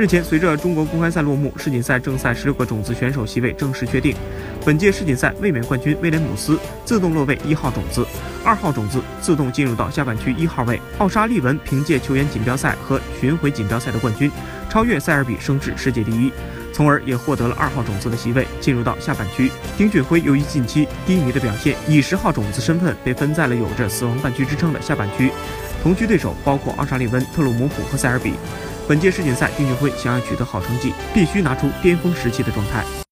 日前，随着中国公开赛落幕，世锦赛正赛十六个种子选手席位正式确定。本届世锦赛卫冕冠军威廉姆斯自动落位一号种子，二号种子自动进入到下半区一号位。奥沙利文凭借球员锦标赛和巡回锦标赛的冠军，超越塞尔比升至世界第一，从而也获得了二号种子的席位，进入到下半区。丁俊晖由于近期低迷的表现，以十号种子身份被分在了有着“死亡半区”之称的下半区。同区对手包括奥沙利文、特鲁姆普和塞尔比。本届世锦赛，丁俊晖想要取得好成绩，必须拿出巅峰时期的状态。